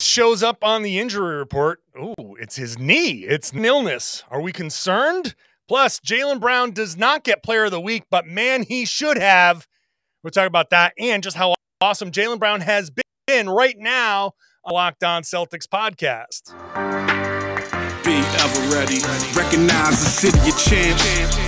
shows up on the injury report. Oh, it's his knee. It's an illness. Are we concerned? Plus, Jaylen Brown does not get player of the week, but man, he should have. We'll talk about that and just how awesome Jaylen Brown has been right now on Locked On Celtics podcast. Be ever ready. Recognize the city of champs.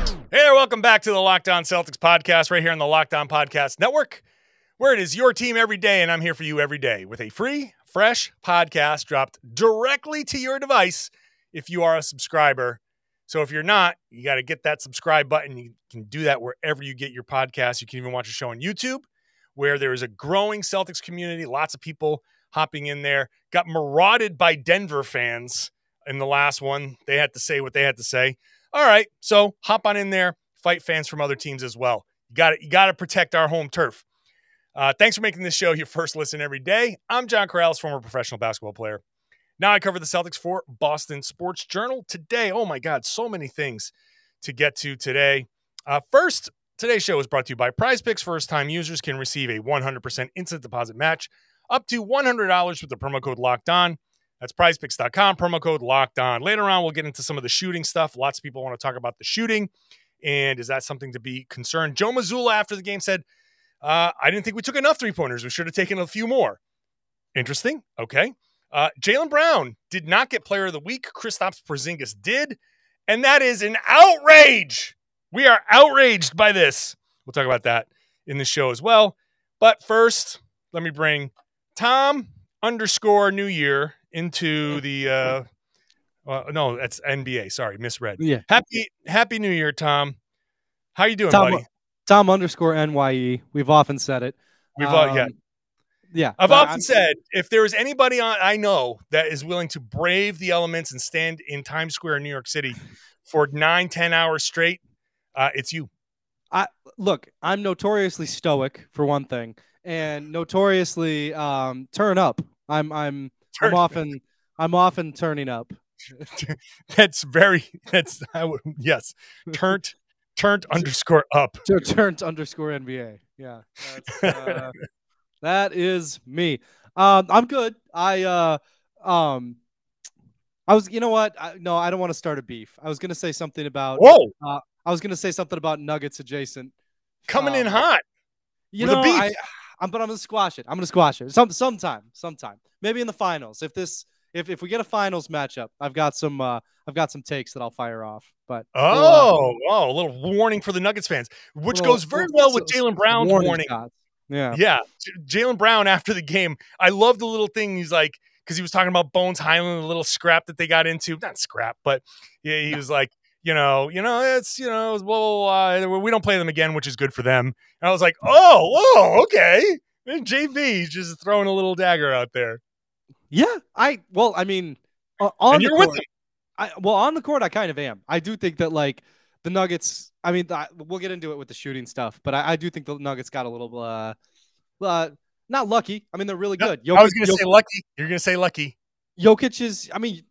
Hey welcome back to the Locked On Celtics podcast right here on the Locked On Podcast Network, where it is your team every day, and I'm here for you every day with a free, fresh podcast dropped directly to your device if you are a subscriber. So if you're not, you got to get that subscribe button. You can do that wherever you get your podcast. You can even watch a show on YouTube where there is a growing Celtics community, lots of people hopping in there. Got marauded by Denver fans in the last one. They had to say what they had to say. All right, so hop on in there, fight fans from other teams as well. You got you got to protect our home turf. Uh, thanks for making this show your first listen every day. I'm John Corrales, former professional basketball player. Now I cover the Celtics for Boston Sports Journal. Today, oh my God, so many things to get to today. Uh, first, today's show is brought to you by Prize Picks. First time users can receive a 100% instant deposit match up to $100 with the promo code locked on. That's prizepicks.com, promo code locked on. Later on, we'll get into some of the shooting stuff. Lots of people want to talk about the shooting. And is that something to be concerned? Joe Mazzulla after the game said, uh, I didn't think we took enough three pointers. We should have taken a few more. Interesting. Okay. Uh, Jaylen Brown did not get player of the week. Kristaps Porzingis did. And that is an outrage. We are outraged by this. We'll talk about that in the show as well. But first, let me bring Tom underscore New Year into the uh, uh no, that's NBA. Sorry, misread. Yeah. Happy Happy New Year, Tom. How you doing, Tom, buddy? Tom underscore NYE. We've often said it. We've uh, yeah. Um, Yeah. I've often I'm- said if there is anybody on I know that is willing to brave the elements and stand in Times Square in New York City for nine, ten hours straight, uh, it's you. I look, I'm notoriously stoic for one thing, and notoriously um, turn up. I'm I'm Turn- I'm often I'm often turning up. That's very that's I would yes. Turnt turnt underscore up. Tur- Turned underscore NBA. Yeah, that's, uh, that is me. Um, I'm good. I uh, um, I was. You know what? I, no, I don't want to start a beef. I was gonna say something about. Whoa, I was gonna say something about Nuggets adjacent. coming in Um, hot. You know. I, I'm, but I'm gonna squash it. I'm gonna squash it. Some, sometime, sometime, maybe in the finals. If this, if if we get a finals matchup, I've got some, uh, I've got some takes that I'll fire off. But we'll, uh, Oh, oh, a little warning for the Nuggets fans, which little- goes very well with Jaylen Brown's warning warning. Yeah. Yeah, J- Jaylen Brown after the game. I love the little thing. He's like, because he was talking about Bones Hyland, the little scrap that they got into. Not scrap, but yeah, he was like, you know, you know, it's you know, blah, blah, blah, we don't play them again, which is good for them. And I was like, oh, whoa, okay. And JB's just throwing a little dagger out there. Yeah. I well, I mean, uh, on the court, I well on the court, I kind of am. I do think that like the Nuggets. I mean, I, we'll get into it with the shooting stuff, but I, I do think the Nuggets got a little, uh, uh, not lucky. I mean, they're really No, good. I was gonna say lucky. You're gonna say lucky. Jokic is, I mean,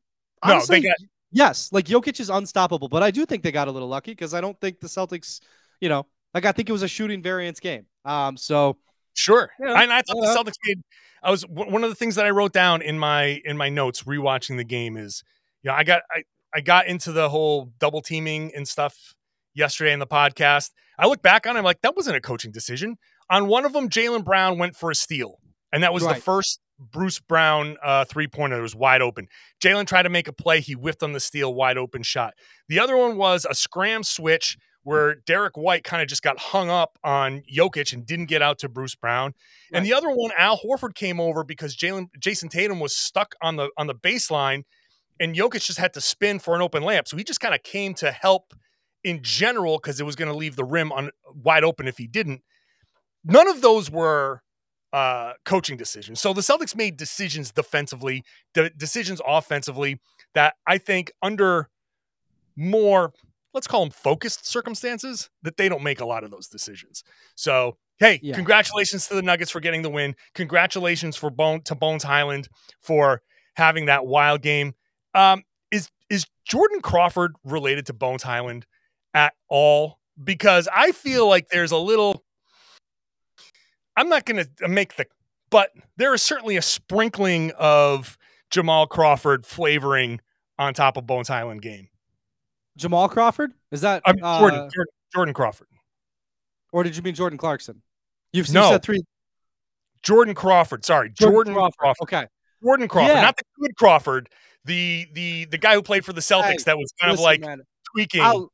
No, they got- yes, like Jokic is unstoppable, but I do think they got a little lucky because I don't think the Celtics, you know, like I think it was a shooting variance game. Um, so Sure. And I thought the Celtics made. I was one of the things that I wrote down in my in my notes rewatching the game is, you know, I got I I got into the whole double teaming and stuff yesterday in the podcast. I look back on it, I'm like, that wasn't a coaching decision. On one of them, Jaylen Brown went for a steal, and that was the first Bruce Brown uh, three pointer that was wide open. Jaylen tried to make a play, he whiffed on the steal, wide open shot. The other one was a scram switch where Derrick White kind of just got hung up on Jokic and didn't get out to Bruce Brown. And the other one, Al Horford came over because Jaylen Jayson Tatum was stuck on the on the baseline, and Jokic just had to spin for an open layup. So he just kind of came to help in general because it was going to leave the rim on wide open if he didn't. None of those were uh, coaching decisions. So the Celtics made decisions defensively, de- decisions offensively that I think under more, let's call them focused circumstances, that they don't make a lot of those decisions. So hey, Yeah. congratulations to the Nuggets for getting the win. Congratulations for Bone to Bones Hyland for having that wild game. Um, is is Jordan Crawford related to Bones Hyland at all? Because I feel like there's a little. I'm not going to make the, but there is certainly a sprinkling of Jamal Crawford flavoring on top of Bones Hyland game. Jamal Crawford? Is that uh, Jordan, Jordan, Jordan Crawford. or did you mean Jordan Clarkson? You've you No. said three. Jordan Crawford. Sorry, Jordan, Crawford. Okay. Jordan Crawford, Yeah. not the good Crawford, the the the guy who played for the Celtics Hey, that was kind of like man, tweaking. I'll-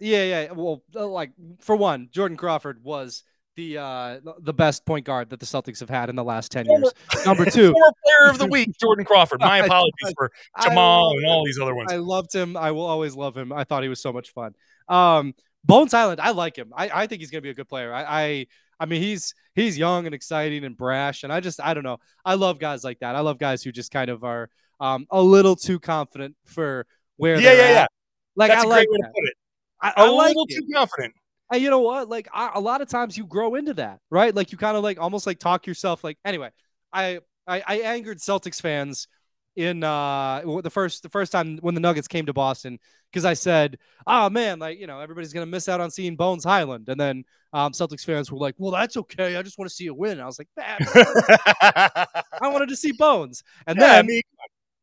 yeah, yeah. Well, like for one, Jordan Crawford was the uh the best point guard that the Celtics have had in the last ten years. Number two, player of the week, Jordan Crawford. My apologies for I Jamal and all these other ones. I loved him. I will always love him. I thought he was so much fun. Um, Bones Hyland, I like him. I, I think he's gonna be a good player. I, I I mean he's he's young and exciting and brash, and I just I don't know. I love guys like that. I love guys who just kind of are um a little too confident for where Yeah, yeah, at. yeah. Like That's I a like great way to that. put it. I, A I like little it. too confident. And you know what? Like I, a lot of times you grow into that, right? Like you kind of like almost like talk yourself. Like anyway, I I, I angered Celtics fans in uh the first the first time when the Nuggets came to Boston because I said, oh man, like you know everybody's gonna miss out on seeing Bones Hyland, and then um, Celtics fans were like, well that's okay, I just want to see a win. I was like, I wanted to see Bones, and yeah, then I mean,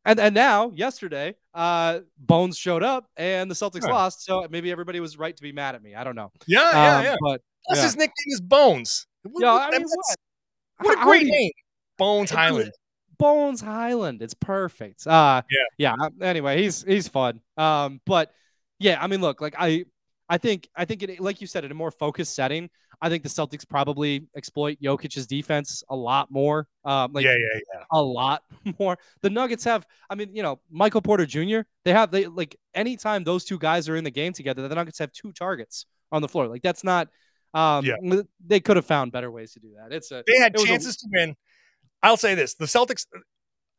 and and now yesterday, uh, Bones showed up and the Celtics lost, so maybe everybody was right to be mad at me. I don't know. yeah, yeah, Um, yeah. But Plus, yeah. his nickname is Bones. What, Yeah, what- I mean, what? what a great you- name, Bones Hyland. Bones Hyland. It's perfect. Uh Yeah. yeah. Anyway, he's he's fun. Um, but yeah, I mean, look, like I I think I think it like you said, in a more focused setting, I think the Celtics probably exploit Jokic's defense a lot more. Um, like yeah, yeah, yeah. a lot more. The Nuggets have, I mean, you know, Michael Porter Jr. They have they like anytime those two guys are in the game together, the Nuggets have two targets on the floor. Like that's not. Um, Yeah. they could have found better ways to do that. It's a They had was a- chances to win. I'll say this: the Celtics,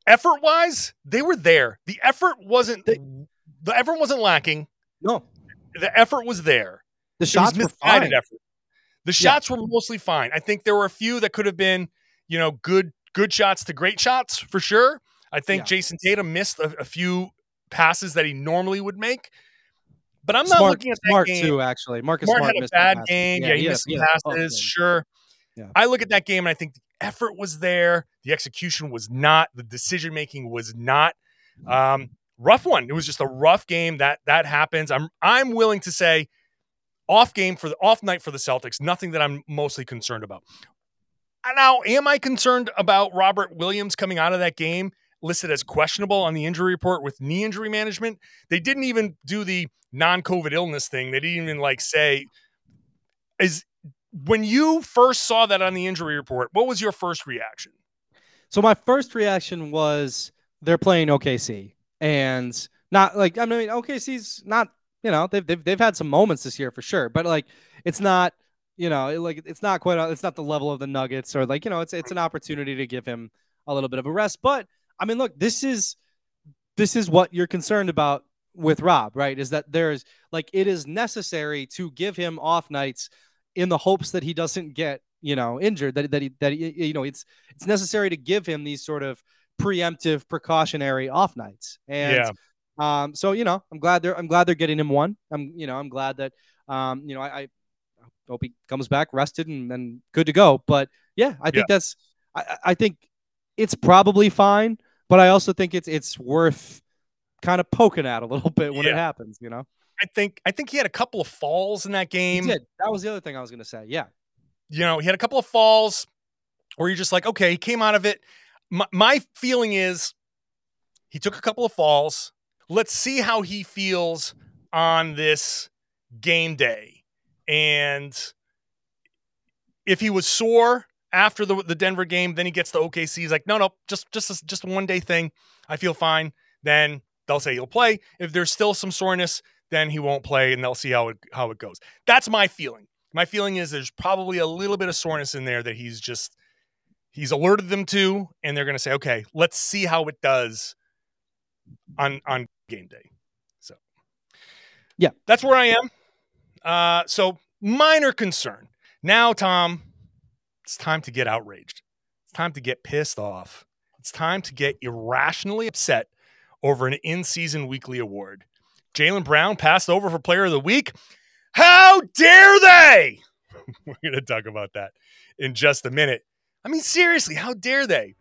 effort wise, they were there. The effort wasn't. They- the effort wasn't lacking. no. The effort was there. The shots were fine. effort. The shots were mostly fine. I think there were a few that could have been, you know, good good shots to great shots for sure. I think Yeah. Jayson Tatum missed a, a few passes that he normally would make. But I'm not Smart, looking at that smart game. too. Actually, Marcus Smart, Smart, had a bad game. Yeah, he, had missed some had a tough passes. Sure. Yeah. I look at that game and I think the effort was there. The execution was not. The decision making was not. Um, rough one. It was just a rough game. That that happens. I'm I'm willing to say off game for the off night for the Celtics. Nothing that I'm mostly concerned about. Now, am I concerned about Robert Williams coming out of that game listed as questionable on the injury report with knee injury management? They didn't even do the non-COVID illness thing. They didn't even like say is when you first saw that on the injury report, what was your first reaction? So my first reaction was they're playing OKC and not like I mean OKC's not you know they've they've, they've had some moments this year for sure, but like it's not you know like it's not quite it's not the level of the Nuggets or like you know it's it's an opportunity to give him a little bit of a rest. But I mean look this is this is what you're concerned about with Rob, right? Is that there's like it is necessary to give him off nights in the hopes that he doesn't get you know injured that that he, that he, you know it's it's necessary to give him these sort of preemptive precautionary off nights. And Yeah. um so you know i'm glad they're i'm glad they're getting him one. I'm you know i'm glad that um you know i, I hope he comes back rested and, and good to go. But yeah i think that's I, I think it's probably fine but i also think it's it's worth kind of poking at a little bit when it happens you know? I think I think he had a couple of falls in that he game. did. That was the other thing i was going to say. Yeah. You know, he had a couple of falls where you're just like, okay, he came out of it. My, my feeling is he took a couple of falls. Let's see how he feels on this game day. And if he was sore after the the Denver game, then he gets to OKC. He's like, no, no, just just just one day thing. I feel fine. Then they'll say he'll play. If there's still some soreness, then he won't play, and they'll see how it how it goes. That's my feeling. My feeling is there's probably a little bit of soreness in there that he's just he's alerted them to, and they're going to say, okay, let's see how it does on on game day. So, yeah, that's where I am. Uh, so minor concern. Now, Tom, it's time to get outraged. It's time to get pissed off. It's time to get irrationally upset over an in-season weekly award. Jaylen Brown passed over for Player of the Week. How dare they? We're going to talk about that in just a minute. I mean, seriously, how dare they?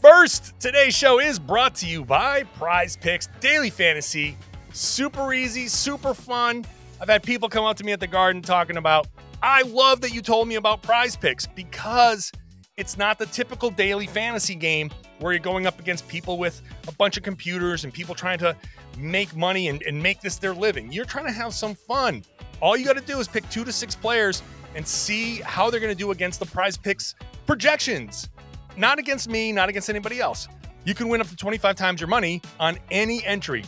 First, today's show is brought to you by Prize Picks Daily Fantasy. Super easy, super fun. I've had people come up to me at the garden talking about, I love that you told me about Prize Picks because it's not the typical daily fantasy game where you're going up against people with a bunch of computers and people trying to make money and, and make this their living. You're trying to have some fun. All you got to do is pick two to six players and see how they're going to do against the prize picks projections. Not against me, not against anybody else. You can win up to 25 times your money on any entry.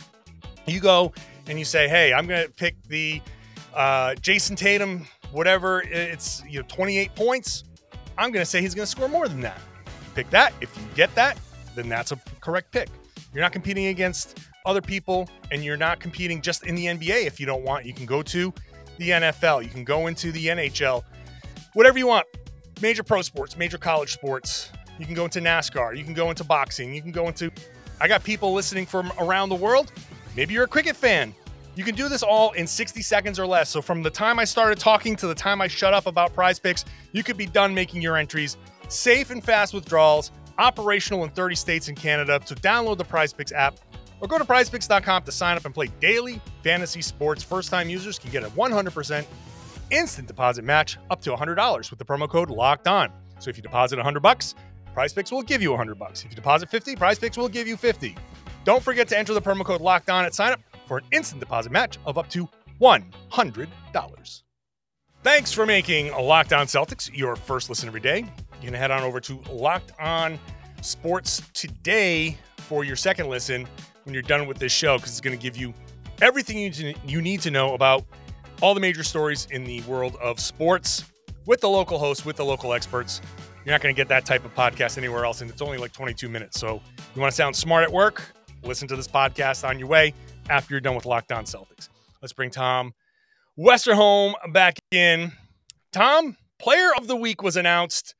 You go and you say, hey, I'm going to pick the uh, Jayson Tatum, whatever, it's you know 28 points. I'm going to say he's going to score more than that. Pick that. If you get that, then that's a correct pick. You're not competing against other people, and you're not competing just in the NBA. If you don't want, you can go to the NFL, you can go into the NHL, whatever you want. Major pro sports, major college sports. You can go into NASCAR, you can go into boxing, you can go into. I got people listening from around the world. Maybe you're a cricket fan. You can do this all in 60 seconds or less. So, from the time I started talking to the time I shut up about prize picks, you could be done making your entries. Safe and fast withdrawals, operational in 30 states and Canada. So, download the prize picks app or go to prizepicks.com to sign up and play daily fantasy sports. First time users can get a 100% instant deposit match up to $100 with the promo code locked on. So if you deposit 100 bucks, Prize Picks will give you 100 bucks. If you deposit 50, Prize Picks will give you 50. Don't forget to enter the promo code locked on at sign up for an instant deposit match of up to $100. Thanks for making Locked On Celtics your first listen every day. You can head on over to Locked On Sports today for your second listen when you're done with this show because it's going to give you everything you you need to know about all the major stories in the world of sports with the local hosts, with the local experts. You're not going to get that type of podcast anywhere else, and it's only like 22 minutes. So you want to sound smart at work? Listen to this podcast on your way after you're done with Locked On Celtics. Let's bring Tom Westerholm back in. Tom, Player of the Week was announced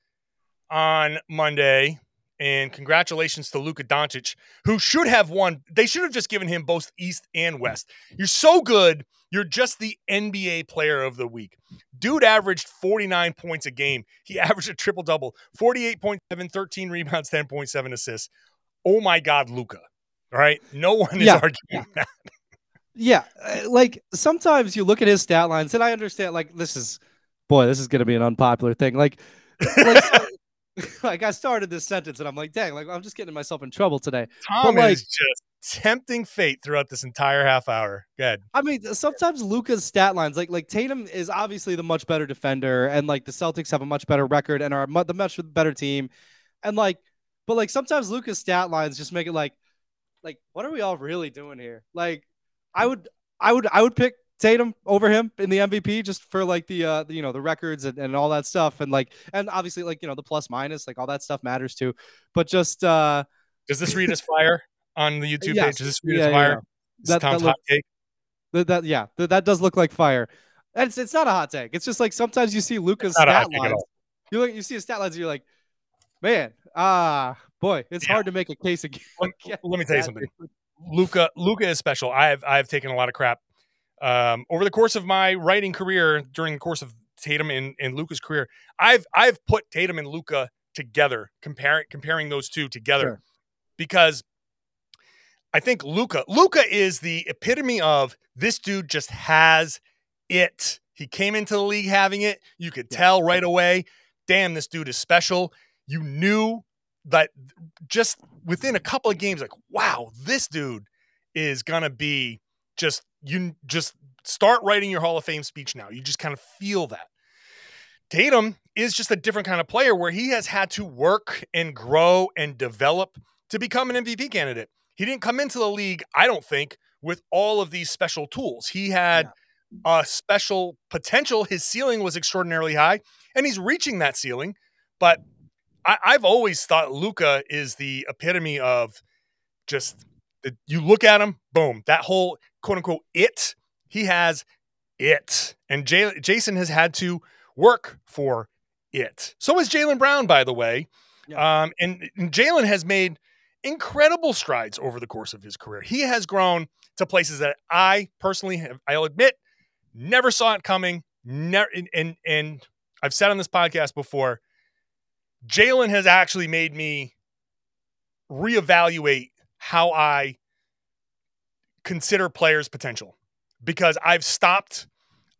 on Monday. And congratulations to Luka Doncic, who should have won. They should have just given him both East and West. You're so good. You're just the NBA player of the week. Dude averaged 49 points a game. He averaged a triple double 48.7, 13 rebounds, 10.7 assists. Oh my God, Luka. All right. No one is Yeah. arguing that. Yeah, uh, like sometimes you look at his stat lines, and I understand. Like this is, boy, this is gonna be an unpopular thing. Like, like, like I started this sentence, and I'm like, dang, like I'm just getting myself in trouble today. Tom like- is just tempting fate throughout this entire half hour. Good. I mean, sometimes Luka's stat lines, like like Tatum is obviously the much better defender, and like the Celtics have a much better record and are the much better team, and like, but like sometimes Luka's stat lines just make it like, like what are we all really doing here? Like, I would, I would, I would pick Tatum over him in the MVP just for like the uh the, you know the records and, and all that stuff and like and obviously like you know the plus minus like all that stuff matters too, but just uh Does this read as fire on the YouTube Yes. page? Does this read Yeah, as yeah, fire? yeah. That- Tom's that hot take. that, that yeah that, that does look like fire. And it's it's not a hot take. It's just like sometimes you see Luka's Not a hot stat lines. all. You look, you see his stat lines, and you're like, man, ah, boy, it's hard to make a case again. Let, against let me tell you something. Luka Luka is special. I've I've taken a lot of crap um, over the course of my writing career. During the course of Tatum and, and Luka's career, I've I've put Tatum and Luka together, comparing comparing those two together, Sure. because I think Luka Luka is the epitome of this dude just has it. He came into the league having it. You could Yeah. tell right away. Damn, this dude is special. You knew that just within a couple of games, like, wow, this dude is gonna be just you just start writing your Hall of Fame speech now. You just kind of feel that. Tatum is just a different kind of player where he has had to work and grow and develop to become an MVP candidate. He didn't come into the league, I don't think, with all of these special tools. He had a special potential. His ceiling was extraordinarily high, and he's reaching that ceiling. But I, I've always thought Luka is the epitome of just you look at him, boom, that whole quote unquote it. He has it, and Jay, Jayson has had to work for it. So is Jaylen Brown, by the way. Yeah. Um, and, and Jaylen has made incredible strides over the course of his career. He has grown to places that I personally have, I'll admit, never saw it coming. Never, and, and, and I've said on this podcast before, Jaylen has actually made me reevaluate how I consider players' potential because I've stopped.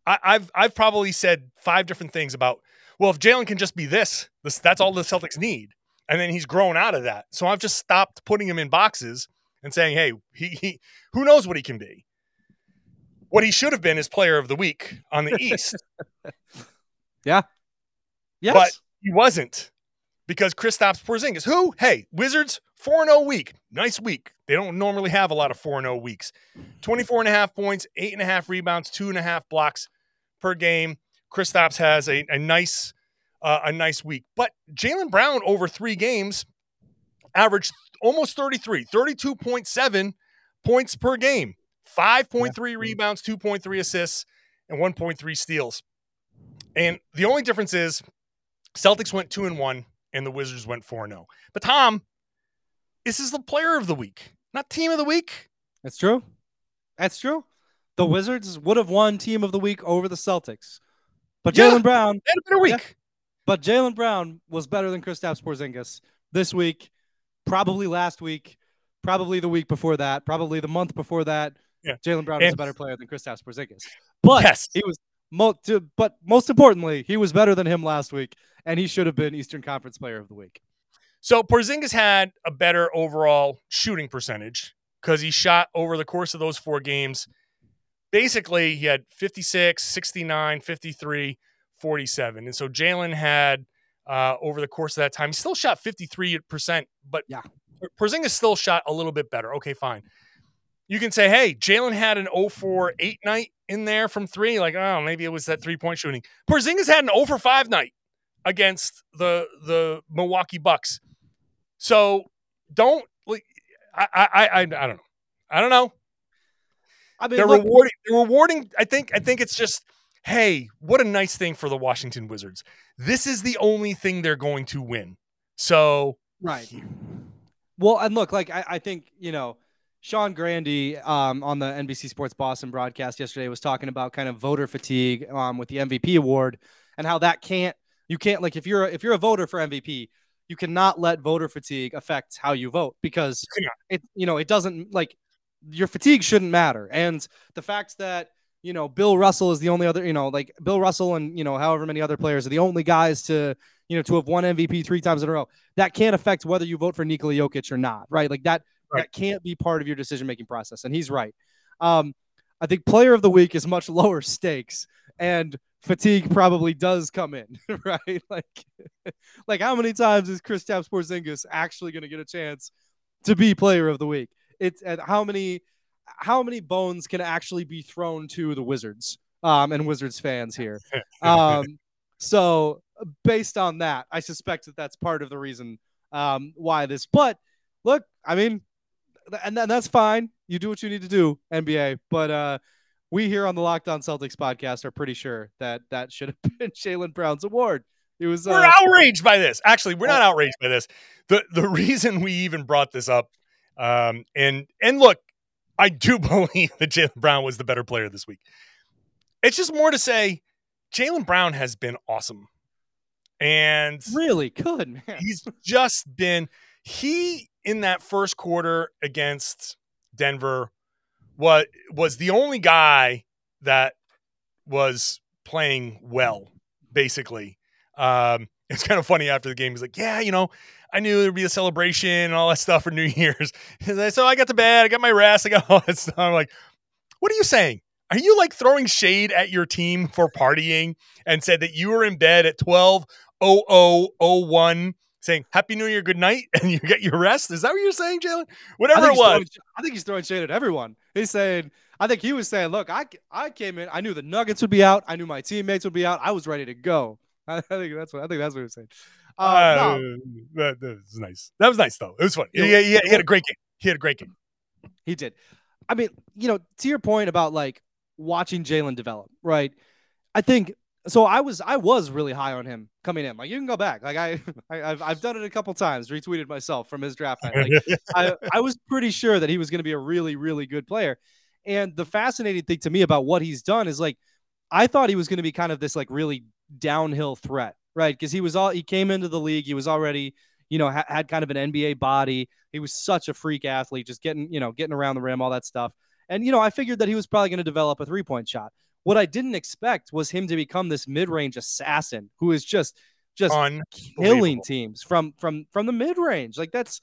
I, have I've probably said five different things about. Well, if Jaylen can just be this, this, that's all the Celtics need, and then he's grown out of that. So I've just stopped putting him in boxes and saying, "Hey, he, he who knows what he can be." What he should have been is Player of the Week on the East. yeah. Yes. But he wasn't because Kristaps Porzingis, who, hey, Wizards 4 0 week. Nice week. They don't normally have a lot of 4 0 weeks. 24 and a half points, eight and a half rebounds, two and a half blocks per game. Kristaps has a, a nice uh, a nice week. But Jaylen Brown over three games averaged almost 33, 32.7 points per game, 5.3 rebounds, 2.3 assists, and 1.3 steals. And the only difference is Celtics went two and one, and the Wizards went four and zero. But Tom, this is the Player of the Week, not Team of the Week. That's true. That's true. The Wizards would have won Team of the Week over the Celtics, but yeah, Brown had a better week. Yeah, but Jaylen Brown was better than Kristaps Porzingis this week, probably last week, probably the week before that, probably the month before that. Yeah. Jaylen Brown and, is a better player than Kristaps Porzingis. But yes. he was mo- to, but most importantly, he was better than him last week, and he should have been Eastern Conference Player of the Week. So Porzingis had a better overall shooting percentage because he shot over the course of those four games. Basically, he had 56, 69, 53, 47. And so Jaylen had uh, over the course of that time, he still shot 53%, but yeah, Porzingis still shot a little bit better. Okay, fine. You can say, hey, Jaylen had an 0 4 8 night in there from three. Like, oh, maybe it was that three point shooting. Porzingis had an 0 for 5 night against the the Milwaukee Bucks. So don't like I I I, I don't know. I don't know. I mean, they're look, rewarding. They're rewarding. I think. I think it's just, hey, what a nice thing for the Washington Wizards. This is the only thing they're going to win. So right. Well, and look, like I, I think you know, Sean Grande um, on the NBC Sports Boston broadcast yesterday was talking about kind of voter fatigue um, with the MVP award and how that can't you can't like if you're if you're a voter for MVP, you cannot let voter fatigue affect how you vote because it you know it doesn't like your fatigue shouldn't matter. And the fact that you know Bill Russell is the only other you know like Bill Russell and you know however many other players are the only guys to you know to have won MVP three times in a row. That can't affect whether you vote for Nikola Jokic or not, right? Like that right. that can't be part of your decision making process. And he's right. Um, I think player of the week is much lower stakes and fatigue probably does come in, right? Like, like how many times is Kristaps Porzingis actually going to get a chance to be player of the week? It's and how many, how many bones can actually be thrown to the Wizards um, and Wizards fans here? Um, so based on that, I suspect that that's part of the reason um, why this. But look, I mean, and that's fine. You do what you need to do, NBA. But uh, we here on the Locked On Celtics podcast are pretty sure that that should have been Jaylen Brown's award. It was. We're uh, outraged by this. Actually, we're not outraged by this. the The reason we even brought this up, um, and and look, I do believe that Jaylen Brown was the better player this week. It's just more to say, Jaylen Brown has been awesome, and really good man. He's just been he in that first quarter against Denver was was the only guy that was playing well, basically. Um, it's kind of funny after the game. He's like, "Yeah, you know, I knew there'd be a celebration and all that stuff for New Year's." so I got to bed, I got my rest, I got all that stuff. I'm like, "What are you saying? Are you like throwing shade at your team for partying and said that you were in bed at 12 0001 saying Happy New Year, good night, and you get your rest. Is that what you're saying, Jaylen? Whatever it was. Throwing, I think he's throwing shade at everyone. He's saying, I think he was saying, look, I, I came in, I knew the Nuggets would be out, I knew my teammates would be out, I was ready to go. I think that's what I think that's what he was saying. Uh, Uh, no, that, that was nice. That was nice though. It was fun. Yeah, He, he, he had a great game. He had a great game. he did. I mean, you know, to your point about like watching Jaylen develop, right? I think so. I was I was really high on him coming in. Like you can go back. Like I, I I've I've done it a couple times. Retweeted myself from his draft night. Like I I was pretty sure that he was going to be a really really good player. And the fascinating thing to me about what he's done is like I thought he was going to be kind of this like really downhill threat, right? Because he was all he came into the league, he was already you know ha- had kind of an NBA body. He was such a freak athlete, just getting you know getting around the rim, all that stuff. And you know I figured that he was probably going to develop a three point shot. What I didn't expect was him to become this mid range assassin who is just just killing teams from from from the mid range. Like that's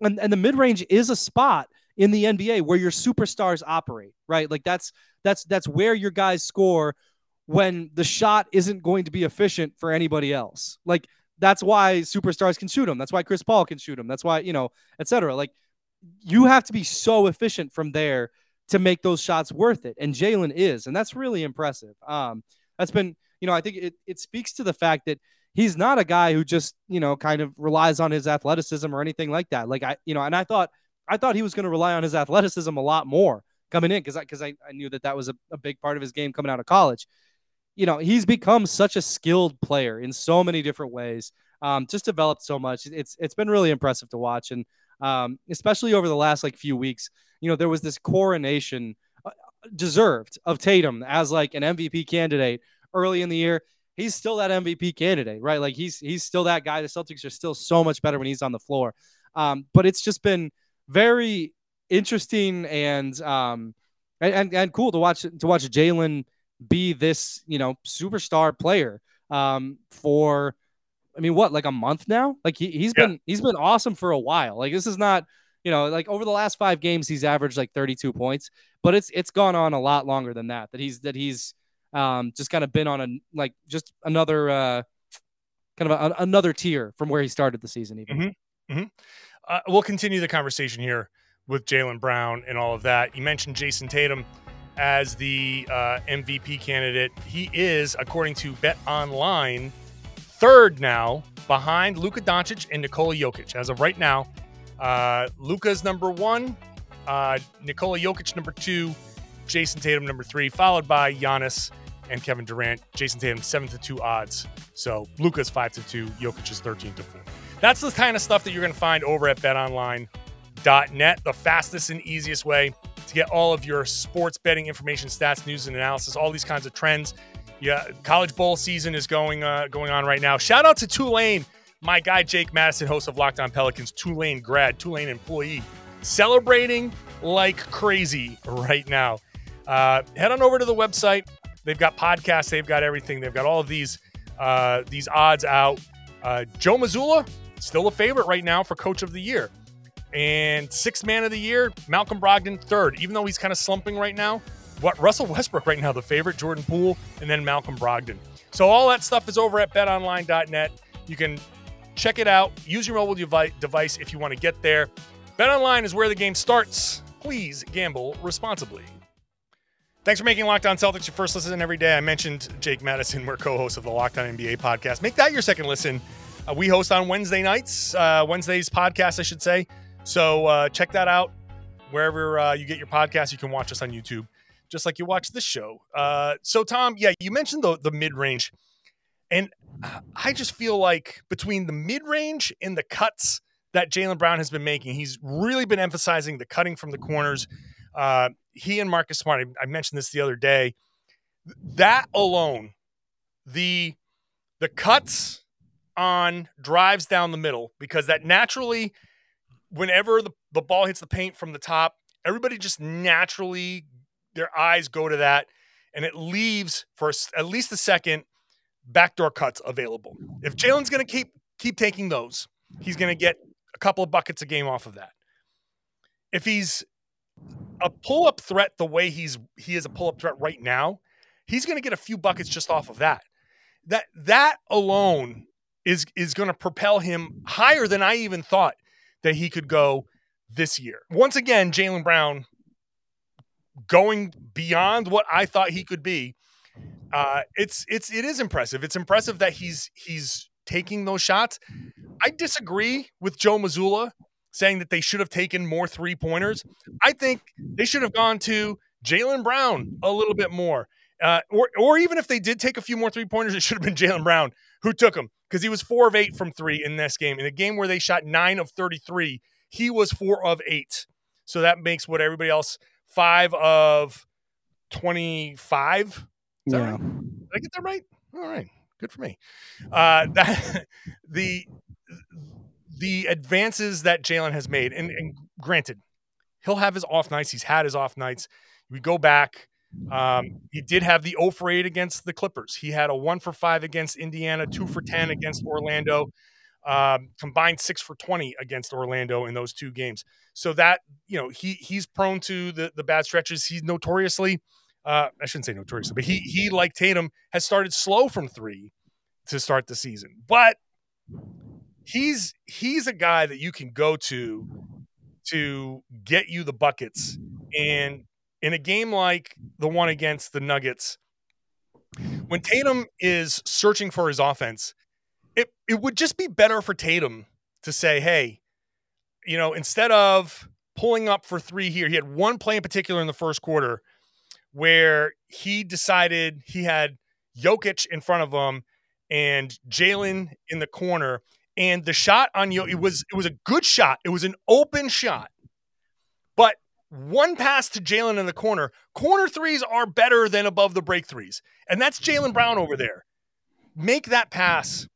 and, and the mid range is a spot in the NBA where your superstars operate, right? Like that's that's that's where your guys score when the shot isn't going to be efficient for anybody else. Like that's why superstars can shoot them. That's why Chris Paul can shoot them. That's why, you know, etc. Like you have to be so efficient from there to make those shots worth it. And Jaylen is, and that's really impressive. Um, that's been, you know, I think it, it speaks to the fact that he's not a guy who just, you know, kind of relies on his athleticism or anything like that. Like I, you know, and I thought, I thought he was going to rely on his athleticism a lot more coming in because I, because I, I knew that that was a, a big part of his game coming out of college. You know, he's become such a skilled player in so many different ways. Um, just developed so much. It's it's been really impressive to watch, and um, especially over the last like few weeks. You know, there was this coronation uh, deserved of Tatum as like an MVP candidate early in the year. He's still that MVP candidate, right? Like he's he's still that guy. The Celtics are still so much better when he's on the floor. Um, but it's just been very interesting and um and, and, cool to watch to watch Jaylen be this you know superstar player um for I mean what like a month now like he, he's Yeah. been he's been awesome for a while like this is not you know like over the last five games he's averaged like 32 points but it's it's gone on a lot longer than that that he's that he's um just kind of been on a like just another uh kind of a, another tier from where he started the season even Uh, we'll continue the conversation here with Jaylen Brown and all of that. You mentioned Jayson Tatum as the uh, MVP candidate. He is, according to Bet Online, third now behind Luka Doncic and Nikola Jokic. As of right now, uh, Luka's number one, uh, Nikola Jokic number two, Jayson Tatum number three, followed by Giannis and Kevin Durant. Jayson Tatum seven to two odds. So Luka's five to two, Jokic is thirteen to four. That's the kind of stuff that you're going to find over at betonline.net, the fastest and easiest way to get all of your sports betting information, stats, news, and analysis, all these kinds of trends. Yeah, college bowl season is going uh, going on right now. Shout out to Tulane, my guy Jake Madison, host of Locked On Pelicans, Tulane grad, Tulane employee, celebrating like crazy right now. Uh, head on over to the website. They've got podcasts. They've got everything. They've got all of these uh, these odds out. Uh, Joe Mazzulla still a favorite right now for Coach of the Year, and sixth man of the year, Malcolm Brogdon third. Even though he's kind of slumping right now, what Russell Westbrook right now the favorite, Jordan Poole, and then Malcolm Brogdon. So all that stuff is over at BetOnline.net. You can check it out. Use your mobile device if you want to get there. BetOnline is where the game starts. Please gamble responsibly. Thanks for making Locked On Celtics your first listen every day. I mentioned Jake Madison. We're co-hosts of the Locked On NBA podcast. Make that your second listen. Uh, we host on Wednesday nights, uh, Wednesday's podcast, I should say. So uh, check that out wherever uh, you get your podcast. You can watch us on YouTube, just like you watch this show. Uh, so Tom, yeah, you mentioned the the mid range, and I just feel like between the mid range and the cuts that Jaylen Brown has been making, he's really been emphasizing the cutting from the corners. Uh, he and Marcus Smart, I, I mentioned this the other day. That alone, the the cuts on drives down the middle, because that naturally, whenever the, the ball hits the paint from the top, everybody just naturally their eyes go to that, and it leaves for at least a second backdoor cuts available. If Jaylen's going to keep keep taking those, he's going to get a couple of buckets a game off of that. If he's a pull up threat the way he's he is a pull up threat right now, he's going to get a few buckets just off of that. That that alone is is going to propel him higher than I even thought that he could go this year. Once again, Jaylen Brown going beyond what I thought he could be. Uh, it's it's it is impressive. It's impressive that he's he's taking those shots. I disagree with Joe Mazzulla saying that they should have taken more three pointers. I think they should have gone to Jaylen Brown a little bit more. Uh, or, or even if they did take a few more three pointers, it should have been Jaylen Brown who took them because he was four of eight from three in this game. In a game where they shot nine of 33, he was four of eight. So that makes what everybody else five of 25. yeah. Right? Did I get that right? All right. Good for me. Uh, that, the the advances that Jaylen has made, and, and, granted, he'll have his off nights. He's had his off nights. We go back. Um, he did have the 0 for 8 against the Clippers. He had a 1 for 5 against Indiana, 2 for 10 against Orlando, um, combined 6 for 20 against Orlando in those two games. So that, you know, he he's prone to the, the bad stretches. He's notoriously, uh, I shouldn't say notoriously, but he, he, like Tatum, has started slow from three to start the season. But he's he's a guy that you can go to to get you the buckets and in a game like the one against the Nuggets, when Tatum is searching for his offense, it, would just be better for Tatum to say, hey, you know, instead of pulling up for three here, he had one play in particular in the first quarter where he decided he had Jokic in front of him and Jaylen in the corner. And the shot on you, it was it was a good shot. It was an open shot. But one pass to Jaylen in the corner. Corner threes are better than above the break threes. And that's Jaylen Brown over there. Make that pass.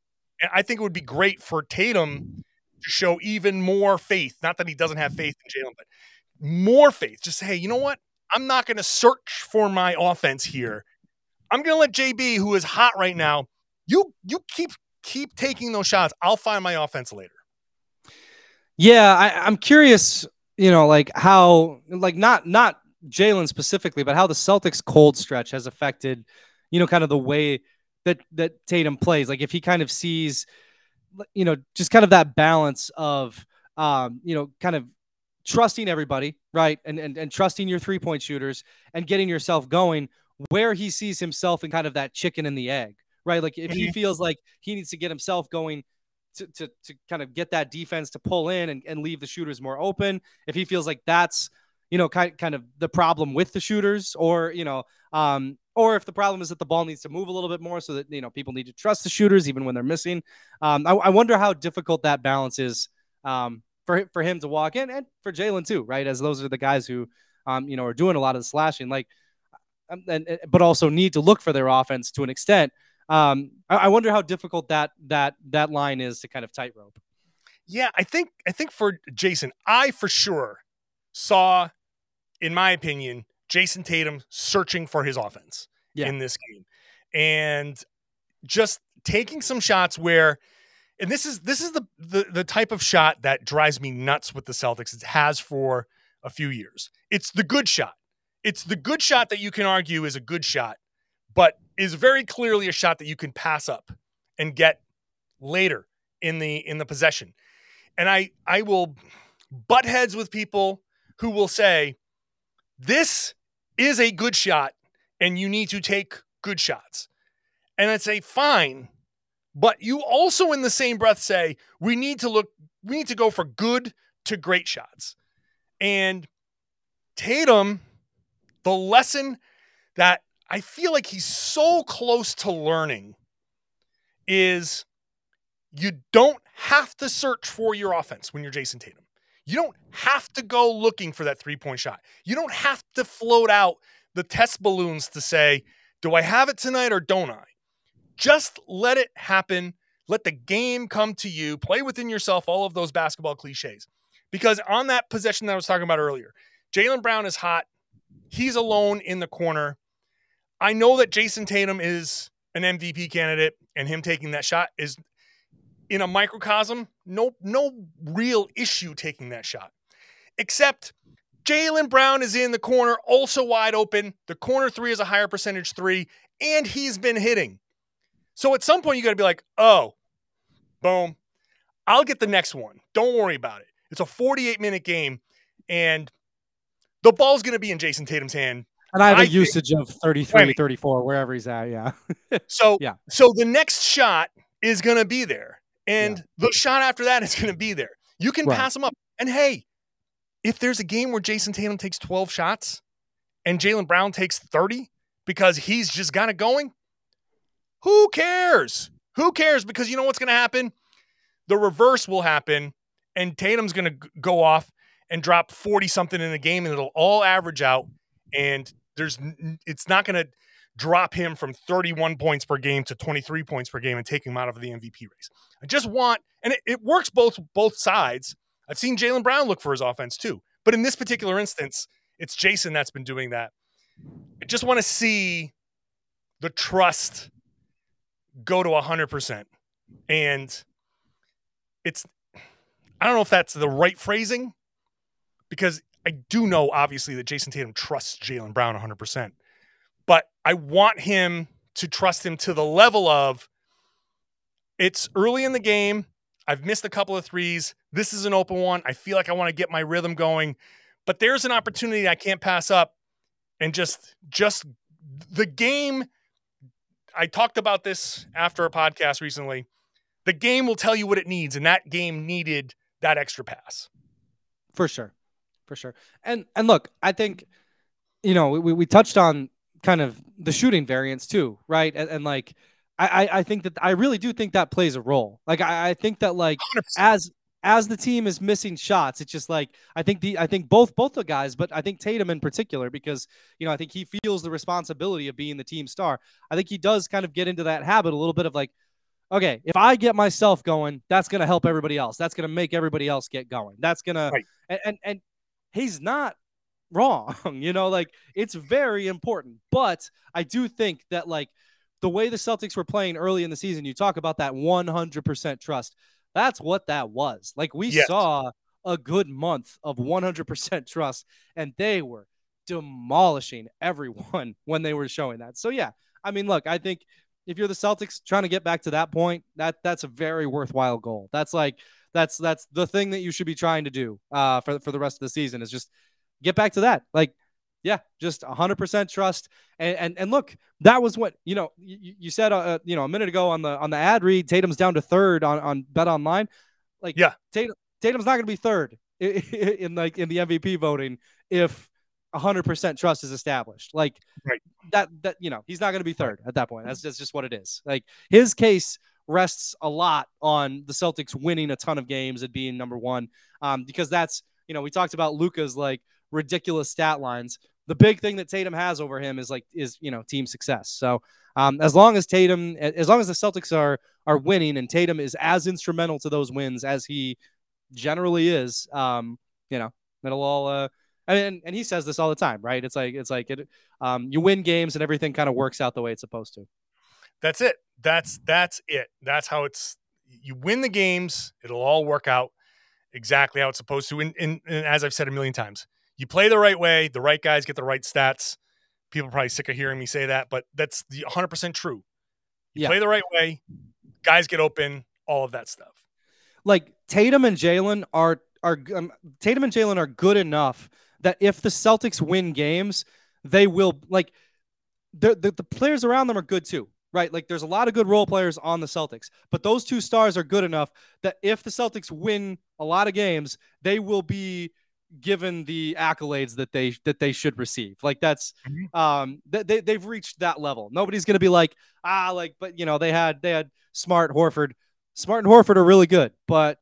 And I think it would be great for Tatum to show even more faith. Not that he doesn't have faith in Jaylen, but more faith. Just say, hey, you know what? I'm not going to search for my offense here. I'm going to let JB, who is hot right now, you you keep keep taking those shots. I'll find my offense later. Yeah, I, I'm curious you know, like how, like not not Jaylen specifically, but how the Celtics cold stretch has affected, you know, kind of the way that that Tatum plays. Like if he kind of sees, you know, just kind of that balance of, um, you know, kind of trusting everybody, right, and and and trusting your three point shooters and getting yourself going where he sees himself in kind of that chicken and the egg, right? Like if he mm-hmm. feels like he needs to get himself going to, to, to kind of get that defense to pull in and, and leave the shooters more open. If he feels like that's, you know, kind, kind of the problem with the shooters or, you know, um, or if the problem is that the ball needs to move a little bit more so that, you know, people need to trust the shooters even when they're missing. Um, I, I wonder how difficult that balance is um, for, for him to walk in and for Jaylen too, right? As those are the guys who, um, you know, are doing a lot of the slashing, like, um, and, but also need to look for their offense to an extent. Um, I, I wonder how difficult that that that line is to kind of tightrope. Yeah, I think I think for Jayson, I for sure saw, in my opinion, Jayson Tatum searching for his offense yeah. in this game, and just taking some shots where, and this is this is the, the the type of shot that drives me nuts with the Celtics. It has for a few years. It's the good shot. It's the good shot that you can argue is a good shot, but is very clearly a shot that you can pass up and get later in the in the possession. And I I will butt heads with people who will say this is a good shot and you need to take good shots. And I'd say fine, but you also in the same breath say we need to look we need to go for good to great shots. And Tatum the lesson that I feel like he's so close to learning is you don't have to search for your offense when you're Jayson Tatum. You don't have to go looking for that three point shot. You don't have to float out the test balloons to say, do I have it tonight or don't I? Just let it happen. Let the game come to you. Play within yourself all of those basketball cliches. Because on that possession that I was talking about earlier, Jaylen Brown is hot. He's alone in the corner. I know that Jayson Tatum is an MVP candidate, and him taking that shot is in a microcosm, no, no real issue taking that shot. Except Jaylen Brown is in the corner, also wide open. The corner three is a higher percentage three, and he's been hitting. So at some point, you got to be like, oh, boom, I'll get the next one. Don't worry about it. It's a 48 minute game, and the ball's going to be in Jayson Tatum's hand and I have a I usage think, of 33, 34, wherever he's at. Yeah. so, yeah. So the next shot is going to be there. And the shot after that is going to be there. You can Right. pass them up. And hey, if there's a game where Jayson Tatum takes 12 shots and Jaylen Brown takes 30 because he's just got it going, who cares? Who cares? Because you know what's going to happen? The reverse will happen, and Tatum's going to go off and drop 40 something in the game, and it'll all average out. And there's, it's not going to drop him from 31 points per game to 23 points per game and take him out of the MVP race. I just want, and it, it works both both sides. I've seen Jaylen Brown look for his offense too, but in this particular instance, it's Jayson that's been doing that. I just want to see the trust go to 100%. And it's, I don't know if that's the right phrasing because I do know, obviously, that Jayson Tatum trusts Jaylen Brown 100%. But I want him to trust him to the level of it's early in the game. I've missed a couple of threes. This is an open one. I feel like I want to get my rhythm going, but there's an opportunity I can't pass up. And just, just the game. I talked about this after a podcast recently. The game will tell you what it needs, and that game needed that extra pass. for sure for sure and and look i think you know we, we touched on kind of the shooting variance too right and, and like I, I think that i really do think that plays a role like i, I think that like 100%. as as the team is missing shots it's just like i think the i think both both the guys but i think tatum in particular because you know i think he feels the responsibility of being the team star i think he does kind of get into that habit a little bit of like okay, if I get myself going, that's going to help everybody else. That's going to make everybody else get going. That's going to, Right. and, and, and he's not wrong, you know, like it's very important. But I do think that, like, the way the Celtics were playing early in the season, you talk about that 100% trust. That's what that was. Like, we Yes. saw a good month of 100% trust, and they were demolishing everyone when they were showing that. So, yeah, I mean, look, I think if you're the Celtics trying to get back to that point, that that's a very worthwhile goal. That's like that's that's the thing that you should be trying to do uh, for for the rest of the season is just get back to that. Like, yeah, just 100% trust. And and and look, that was what you know. You, you said uh, you know a minute ago on the on the ad read, Tatum's down to third on on Bet Online. Like, Yeah. Tatum Tatum's not going to be third in, in like in the MVP voting if 100% trust is established. Like Right. that that you know he's not going to be third at that point. That's that's just what it is. Like his case rests a lot on the Celtics winning a ton of games and being number one, um, because that's you know we talked about Luka's like ridiculous stat lines. The big thing that Tatum has over him is like is you know team success. So um, as long as Tatum, as long as the Celtics are are winning and Tatum is as instrumental to those wins as he generally is, um, you know, it'll all. Uh, and and he says this all the time, right? It's like it's like it. Um, you win games and everything kind of works out the way it's supposed to. That's it. That's that's it. That's how it's. You win the games. It'll all work out exactly how it's supposed to. And, and, and as I've said a million times, you play the right way. The right guys get the right stats. People are probably sick of hearing me say that, but that's the 100% true. You Yeah. play the right way. Guys get open. All of that stuff. like Tatum and Jaylen are are um, Tatum and Jaylen are good enough that if the Celtics win games, they will like the, the the players around them are good too, right? Like there's a lot of good role players on the Celtics, but those two stars are good enough that if the Celtics win a lot of games, they will be given the accolades that they that they should receive. Like that's Mhm. um they they've reached that level. Nobody's gonna be like ah like but you know they had they had Smart Horford. Smart and Horford are really good, but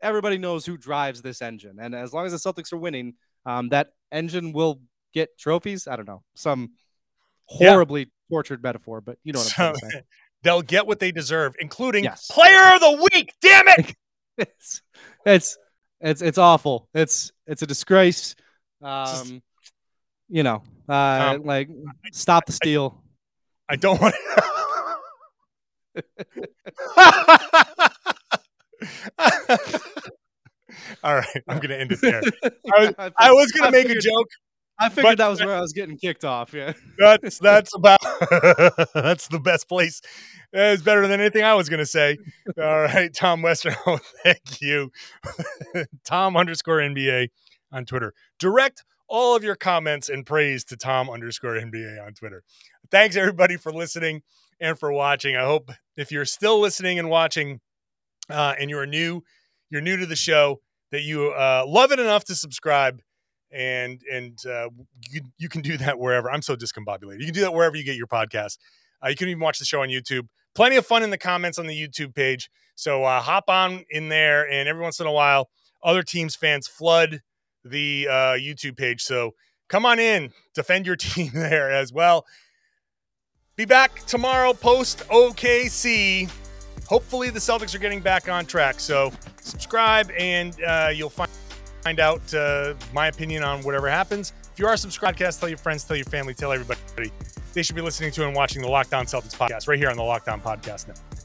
everybody knows who drives this engine. And as long as the Celtics are winning, um, that engine will get trophies. I don't know some Yeah. horribly tortured metaphor, but you know what I'm So, trying they'll get what they deserve, including Yes. Player of the Week. Damn it! It's it's it's it's awful. It's it's a disgrace. Just- Um, you know, uh, Um, like stop the steal. I don't want. All right, I'm gonna end it there. I was, I was gonna make a joke. I figured but- that was where I was getting kicked off. Yeah. That's that's about that's the best place. It's better than anything I was gonna say. All right, Tom Westerhout, thank you. Tom underscore NBA on Twitter. Direct all of your comments and praise to Tom underscore NBA on Twitter. Thanks everybody for listening. and for watching. I hope if you're still listening and watching, uh, and you're new, you're new to the show, that you uh, love it enough to subscribe and and uh, you, you can do that wherever. I'm so discombobulated. You can do that wherever you get your podcast. Uh, you can even watch the show on YouTube. Plenty of fun in the comments on the YouTube page. So uh, hop on in there, and every once in a while, other teams fans flood the uh, YouTube page. So come on in, defend your team there as well. Be back tomorrow post OKC. Hopefully, the Celtics are getting back on track. So subscribe, and uh, you'll find find out uh, my opinion on whatever happens. If you are a subscribed, cast, tell your friends, tell your family, tell everybody. They should be listening to and watching the Locked On Celtics podcast right here on the Locked On Podcast Network.